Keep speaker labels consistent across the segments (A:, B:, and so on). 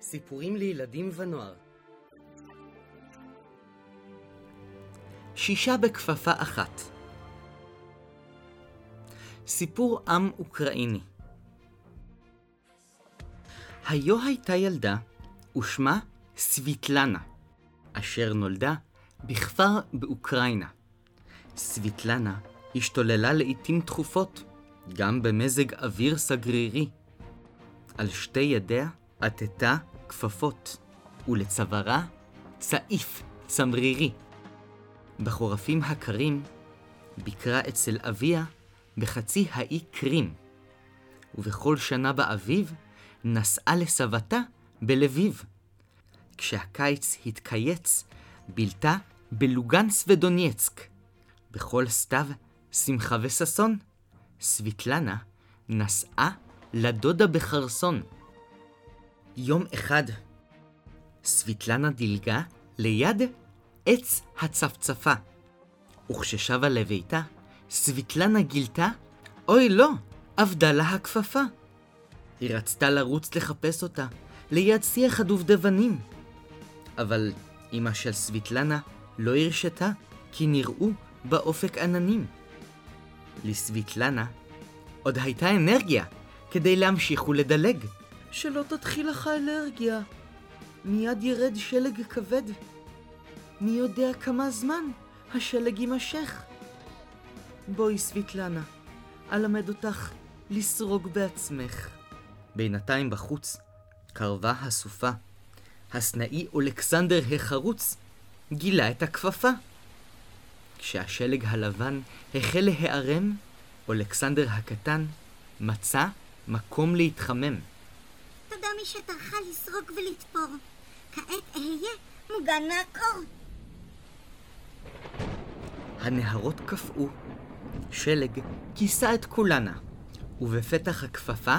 A: סיפורים לילדים ונוער שישה בכפפה אחת סיפור עם אוקראיני היו הייתה ילדה ושמה סביטלנה, אשר נולדה בכפר באוקראינה. סביטלנה השתוללה לעתים תכופות, גם במזג אוויר סגרירי. על שתי ידיה עטתה כפפות, ולצווארה צעיף צמרירי. בחורפים הקרים ביקרה אצל אביה בחצי האי קרים, ובכל שנה באביב נסעה לסבתה בלביב. כשהקיץ התקייץ, בילתה בלוגנס ודונייצק. בכל סתיו שמחה וששון. סביטלנה נסעה לדודה בחרסון. יום אחד סביטלנה דילגה ליד עץ הצפצפה. וכששבה לביתה, סביטלנה גילתה, אוי לא, אבדה לה הכפפה. היא רצתה לרוץ לחפש אותה, ליד שיח הדובדבנים. אבל אמא של סביטלנה לא הרשתה, כי נראו באופק עננים. לסביטלנה עוד הייתה אנרגיה כדי להמשיך ולדלג. שלא תתחיל לך אלרגיה, מיד ירד שלג כבד. מי יודע כמה זמן השלג יימשך. בואי, סביטלנה, אלמד אותך לסרוג בעצמך. בינתיים בחוץ קרבה הסופה. הסנאי אולכסנדר החרוץ גילה את הכפפה. כשהשלג הלבן החל להיערם, אולכסנדר הקטן מצא מקום להתחמם.
B: שטרחה לסרוק ולתפור. כעת אהיה מוגן מהקור.
A: הנהרות קפאו, שלג כיסה את כולנה, ובפתח הכפפה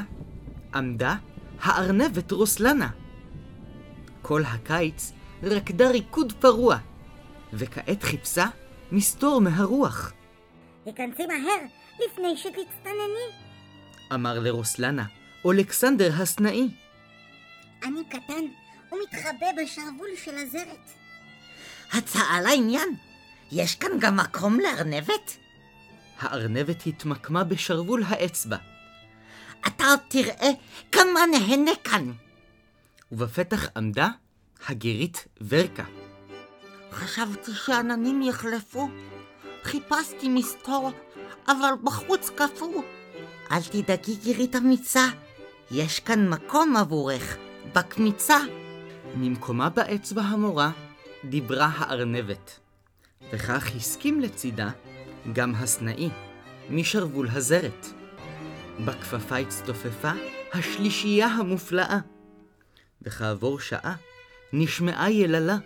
A: עמדה הארנבת רוסלנה. כל הקיץ רקדה ריקוד פרוע, וכעת חיפשה מסתור מהרוח.
B: היכנסי מהר, לפני שתצטנני.
A: אמר לרוסלנה, אולכסנדר הסנאי.
B: אני קטן ומתחבא בשרוול של הזרת.
C: הצעה לעניין, יש כאן גם מקום לארנבת?
A: הארנבת התמקמה בשרוול האצבע,
C: אתה עוד תראה כמה נהנה כאן.
A: ובפתח עמדה הגרית ורקה.
C: חשבתי שעננים יחלפו. חיפשתי מסתור, אבל בחוץ קפוא. אל תדאגי, גירית אמיצה, יש כאן מקום עבורך, בקמיצה.
A: ממקומה באצבע המורה דיברה הארנבת, וכך הסכים לצידה גם הסנאי, משרוול הזרת. בכפפה הצטופפה השלישייה המופלאה, וכעבור שעה נשמעה יללה.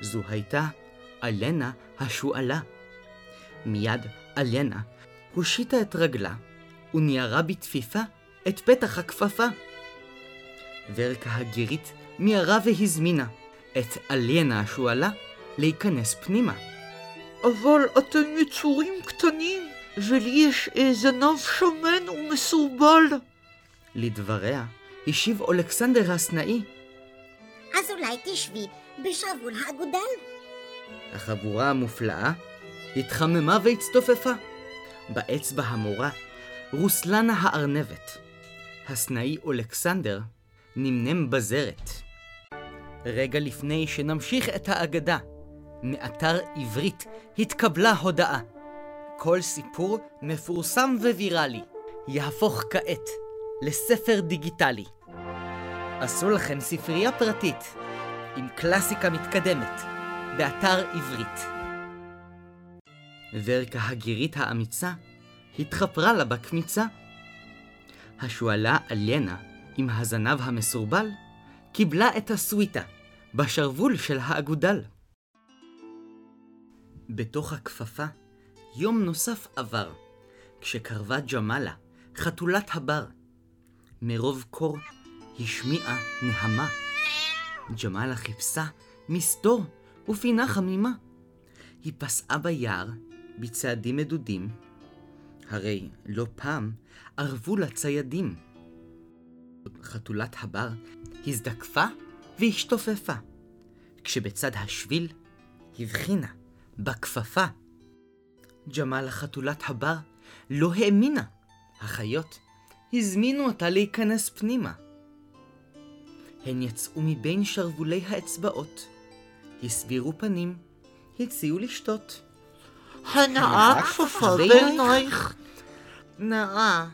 A: זו הייתה אלנה השועלה. מיד אלנה הושיטה את רגלה וניירה בתפיפה את פתח הכפפה. ורקה הגירית מיהרה והזמינה את אלנה השועלה להיכנס פנימה.
D: אבל אתם יצורים קטנים, ולי יש זנב שמן ומסורבל.
A: לדבריה השיב אולכסנדר הסנאי.
B: אז אולי תשבי בשרוול האגודל.
A: החבורה המופלאה התחממה והצטופפה. באצבע המורה רוסלנה הארנבת. הסנאי אולכסנדר נמנם בזרת. רגע לפני שנמשיך את האגדה, מאתר עברית התקבלה הודעה. כל סיפור מפורסם וויראלי יהפוך כעת לספר דיגיטלי. עשו לכם ספרייה פרטית עם קלאסיקה מתקדמת באתר עברית. ורקה הגירית האמיצה התחפרה לה בקמיצה. השועלה אלנה עם הזנב המסורבל קיבלה את הסוויטה בשרוול של האגודל. בתוך הכפפה יום נוסף עבר, כשקרבה ג'מאלה, חתולת הבר. מרוב קור השמיעה נהמה. ג'מאלה חיפשה מסתור ופינה חמימה. היא פסעה ביער בצעדים מדודים, הרי לא פעם ערבו לה ציידים. חתולת הבר הזדקפה והשתופפה, כשבצד השביל הבחינה בכפפה. ג'מאלה חתולת הבר לא האמינה. החיות הזמינו אותה להיכנס פנימה. הן יצאו מבין שרוולי האצבעות, הסבירו פנים, הציעו לשתות.
D: הנאה כפפה בעינייך.
C: נאה.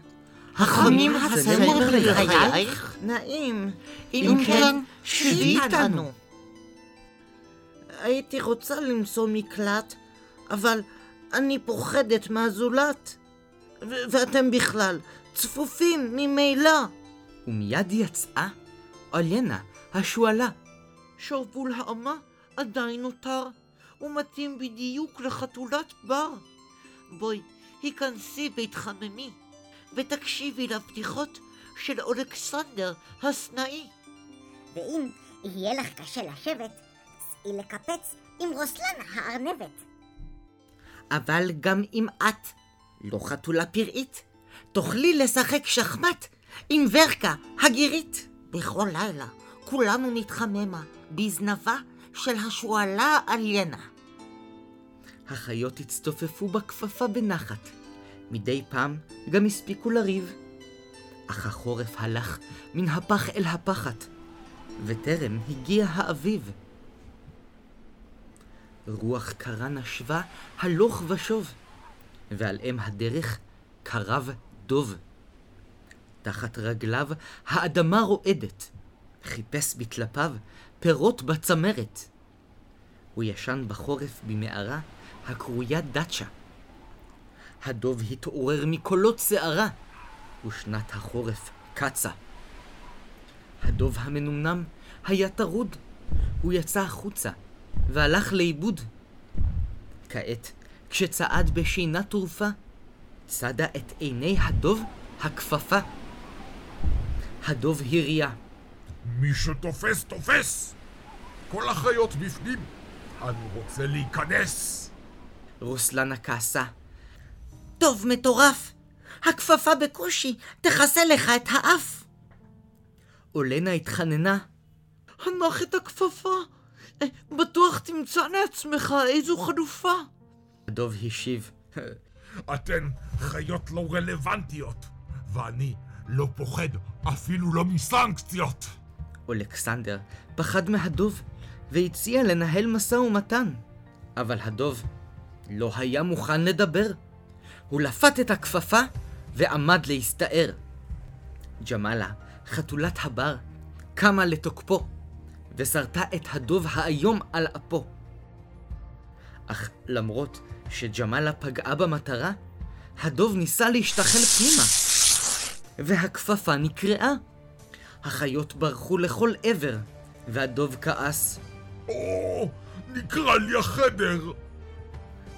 A: החמים
C: הסמר
D: לחייך?
C: נעים.
D: אם כן, שבי
C: איתנו. הייתי רוצה למצוא מקלט, אבל אני פוחדת מהזולת. ואתם בכלל צפופים ממילא.
A: ומיד יצאה אלנה השועלה.
D: שרוול האמה עדיין נותר, ומתאים בדיוק לחתולת בר. בואי, היכנסי והתחממי, ותקשיבי לבדיחות של אלכסנדר הסנאי.
B: ואם יהיה לך קשה לשבת, צאי לקפץ עם רוסלן הארנבת.
C: אבל גם אם את לא חתולה פראית, תוכלי לשחק שחמט עם ורקה הגירית. בכל לילה כולנו נתחממה בזנבה של השועלה אליינה.
A: החיות הצטופפו בכפפה בנחת. מדי פעם גם הספיקו לריב. אך החורף הלך מן הפח אל הפחת, וטרם הגיע האביב. רוח קרה נשבה הלוך ושוב, ועל אם הדרך קרב דוב. תחת רגליו האדמה רועדת, חיפש בטלפיו פירות בצמרת. הוא ישן בחורף במערה הקרויה דאצ'ה. הדוב התעורר מקולות שערה, ושנת החורף קצה. הדוב המנומנם היה טרוד, הוא יצא החוצה, והלך לאיבוד. כעת, כשצעד בשינה טרופה, צדה את עיני הדוב הכפפה. הדוב הריע,
E: מי שתופס, תופס! כל החיות בפנים, אני רוצה להיכנס!
A: רוסלנה כעסה,
C: טוב מטורף, הכפפה בקושי תכסה לך את האף.
A: אולנה התחננה,
D: הנח את הכפפה. אה, בטוח תמצא לעצמך איזו חלופה.
A: הדוב השיב,
E: אתן חיות לא רלוונטיות, ואני לא פוחד אפילו לא מסנקציות!
A: אלכסנדר פחד מהדוב והציע לנהל משא ומתן. אבל הדוב לא היה מוכן לדבר. הוא לפת את הכפפה ועמד להסתער. ג'מאלה, חתולת הבר, קמה לתוקפו ושרתה את הדוב האיום על אפו. אך למרות שג'מאלה פגעה במטרה, הדוב ניסה להשתחל פנימה, והכפפה נקרעה. החיות ברחו לכל עבר, והדוב כעס.
E: או, נקרע לי החדר!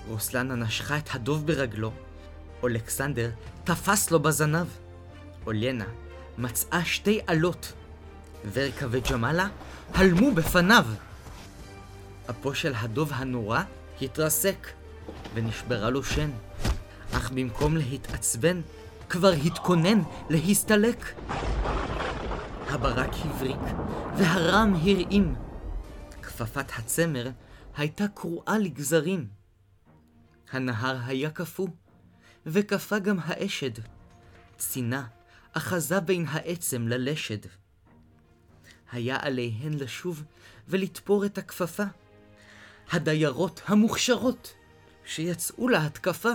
A: רוסלנה נשכה את הדוב ברגלו. אלכסנדר תפס לו בזנב. אוליינה מצאה שתי עלות. ורקה וג'מאלה הלמו בפניו. אפו של הדוב הנורא התרסק, ונשברה לו שן. אך במקום להתעצבן, כבר התכונן להסתלק. הברק הבריק, והרם הרעים. כפפת הצמר הייתה קרועה לגזרים. הנהר היה קפוא, וקפא גם האשד. צינה אחזה בין העצם ללשד. היה עליהן לשוב ולתפור את הכפפה. הדיירות המוכשרות שיצאו להתקפה.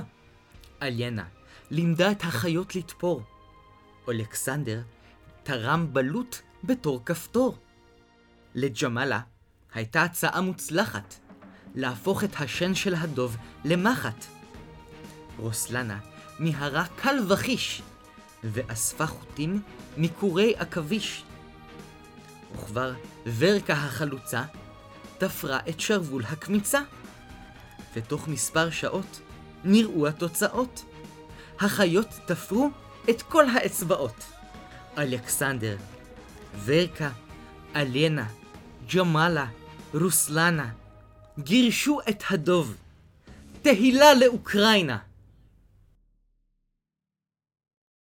A: אליינה לימדה את החיות לתפור. אלכסנדר תרם בלוט בתור כפתור. לג'מאלה הייתה הצעה מוצלחת, להפוך את השן של הדוב למחט. רוסלנה מיהרה קל וחיש, ואספה חוטים מקורי עכביש. וכבר ורקה החלוצה תפרה את שרוול הקמיצה. ותוך מספר שעות נראו התוצאות. החיות תפרו את כל האצבעות. אלכסנדר, ורקה, אלנה, ג'מאלה, רוסלנה, גירשו את הדוב. תהילה לאוקראינה!